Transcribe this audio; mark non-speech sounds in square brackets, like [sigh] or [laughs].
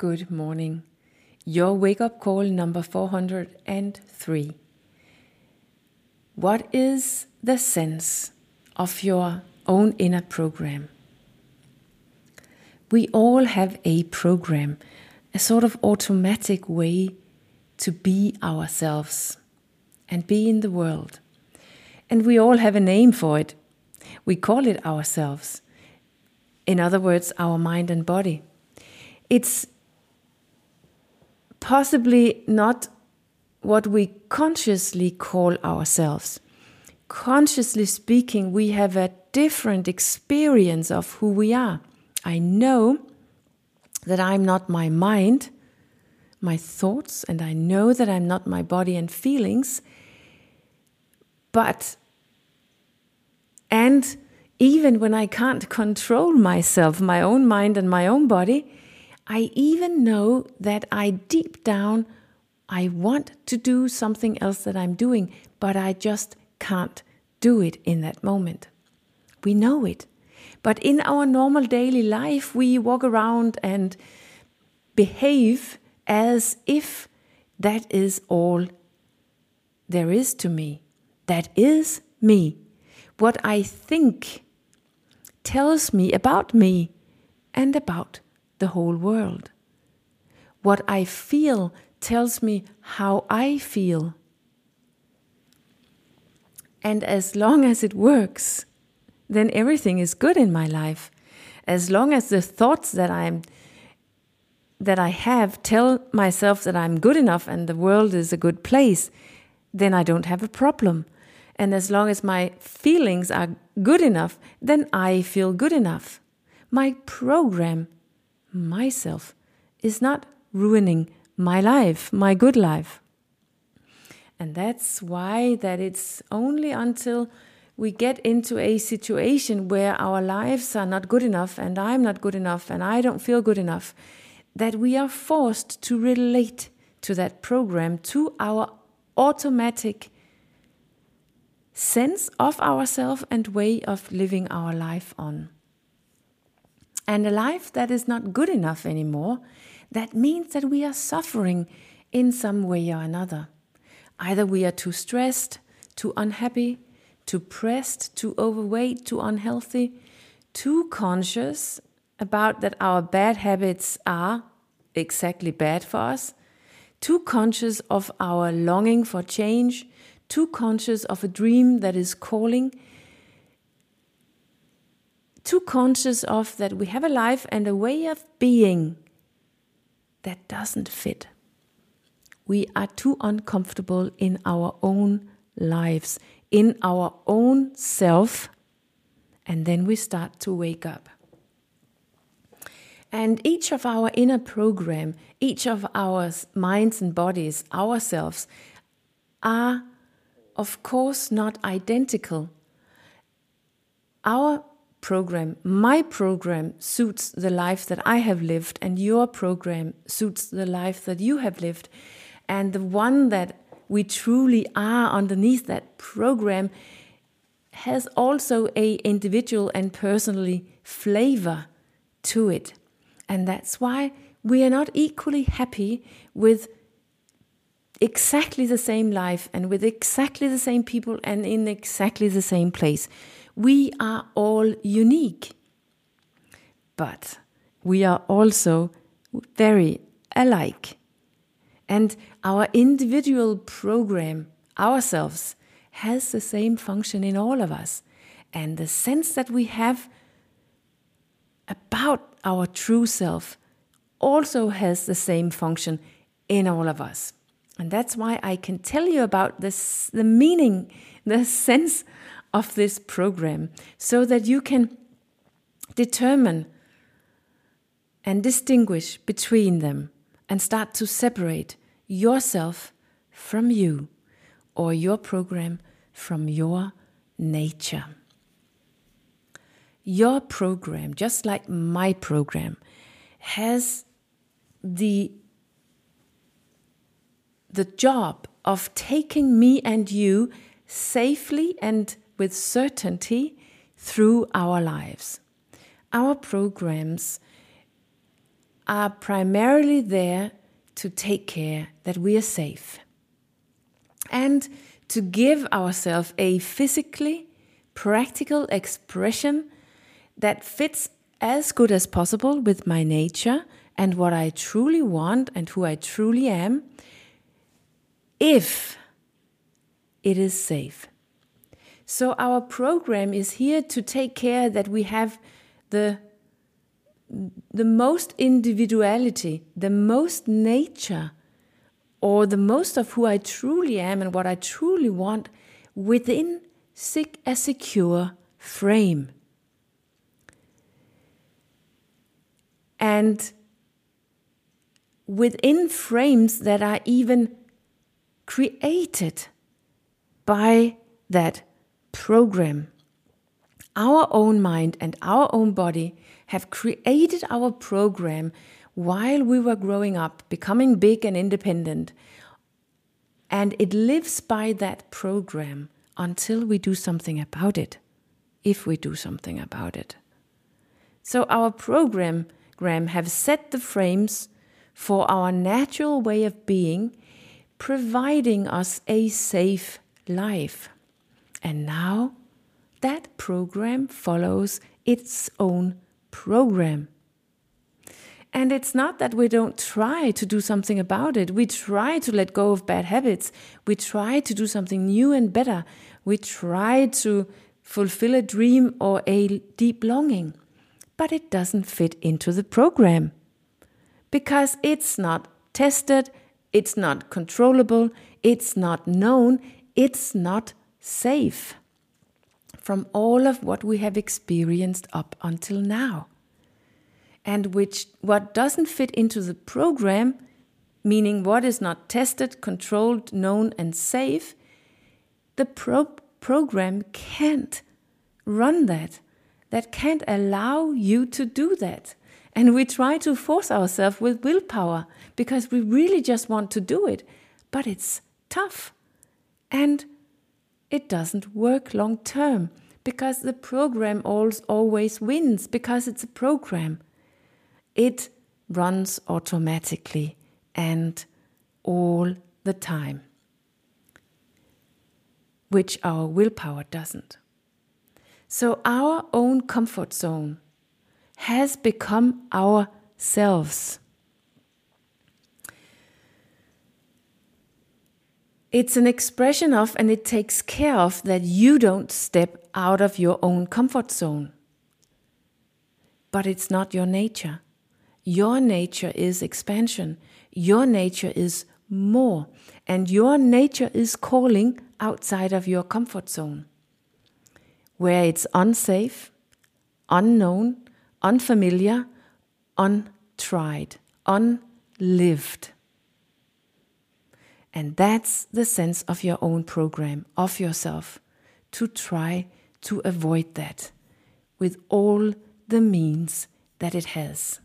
good morning. Your wake up call number 403. What is the sense of your own inner program? We all have a program, a sort of automatic way to be ourselves and be in the world. And we all have a name for it. We call it ourselves. In other words, our mind and body. It's possibly not what we consciously call ourselves. Consciously speaking, we have a different experience of who we are. I know that I'm not my mind, my thoughts, and I know that I'm not my body and feelings. But, and even when I can't control myself, my own mind and my own body, I even know that I deep down, I want to do something else that I'm doing, but I just can't do it in that moment. We know it. But in our normal daily life, we walk around and behave as if that is all there is to me. That is me. What I think tells me about me and about the whole world. What I feel tells me how I feel. And as long as it works, then everything is good in my life. As long as the thoughts that I'm that I have tell myself that I'm good enough and the world is a good place, then I don't have a problem. And as long as my feelings are good enough, then I feel good enough. My program, myself, is not ruining my life, my good life. And that's why that it's only until we get into a situation where our lives are not good enough and I'm not good enough and I don't feel good enough that we are forced to relate to that program, to our automatic sense of ourselves and way of living our life on. And a life that is not good enough anymore, that means that we are suffering in some way or another. Either we are too stressed, too unhappy, too pressed, too overweight, too unhealthy, too conscious about that our bad habits are exactly bad for us, too conscious of our longing for change, too conscious of a dream that is calling, too conscious of that we have a life and a way of being that doesn't fit. We are too uncomfortable in our own lives, in our own self, and then we start to wake up. And each of our inner program, each of our minds and bodies, ourselves, are of course not identical. Our program, my program, suits the life that I have lived, and your program suits the life that you have lived. And the one that we truly are underneath that program has also a individual and personally flavor to it and that's why we are not equally happy with exactly the same life and with exactly the same people and in exactly the same place we are all unique but we are also very alike and our individual program, ourselves, has the same function in all of us. And the sense that we have about our true self also has the same function in all of us. And that's why I can tell you about this, the meaning, the [laughs] sense of this program, so that you can determine and distinguish between them and start to separate yourself from you or your program from your nature. Your program, just like my program, has the the job of taking me and you safely and with certainty through our lives. Our programs are primarily there to take care that we are safe and to give ourselves a physically practical expression that fits as good as possible with my nature and what I truly want and who I truly am if it is safe. So, our program is here to take care that we have the, the most individuality, the most nature, or the most of who I truly am and what I truly want within a secure frame. And within frames that are even created by that program. Our own mind and our own body have created our program while we were growing up, becoming big and independent. And it lives by that program until we do something about it, if we do something about it. So our program have set the frames for our natural way of being providing us a safe life. And now that program follows its own program. And it's not that we don't try to do something about it. We try to let go of bad habits. We try to do something new and better. We try to fulfill a dream or a deep longing. But it doesn't fit into the program because it's not tested, it's not controllable, it's not known, it's not safe from all of what we have experienced up until now. And which what doesn't fit into the program, meaning what is not tested, controlled, known, and safe, the pro- program can't run that. That can't allow you to do that. And we try to force ourselves with willpower because we really just want to do it. But it's tough. And it doesn't work long term because the program always wins because it's a program. It runs automatically and all the time, which our willpower doesn't. So, our own comfort zone has become ourselves. It's an expression of, and it takes care of, that you don't step out of your own comfort zone. But it's not your nature. Your nature is expansion. Your nature is more. And your nature is calling outside of your comfort zone, where it's unsafe, unknown, unfamiliar, untried, unlived. And that's the sense of your own program, of yourself, to try to avoid that with all the means that it has.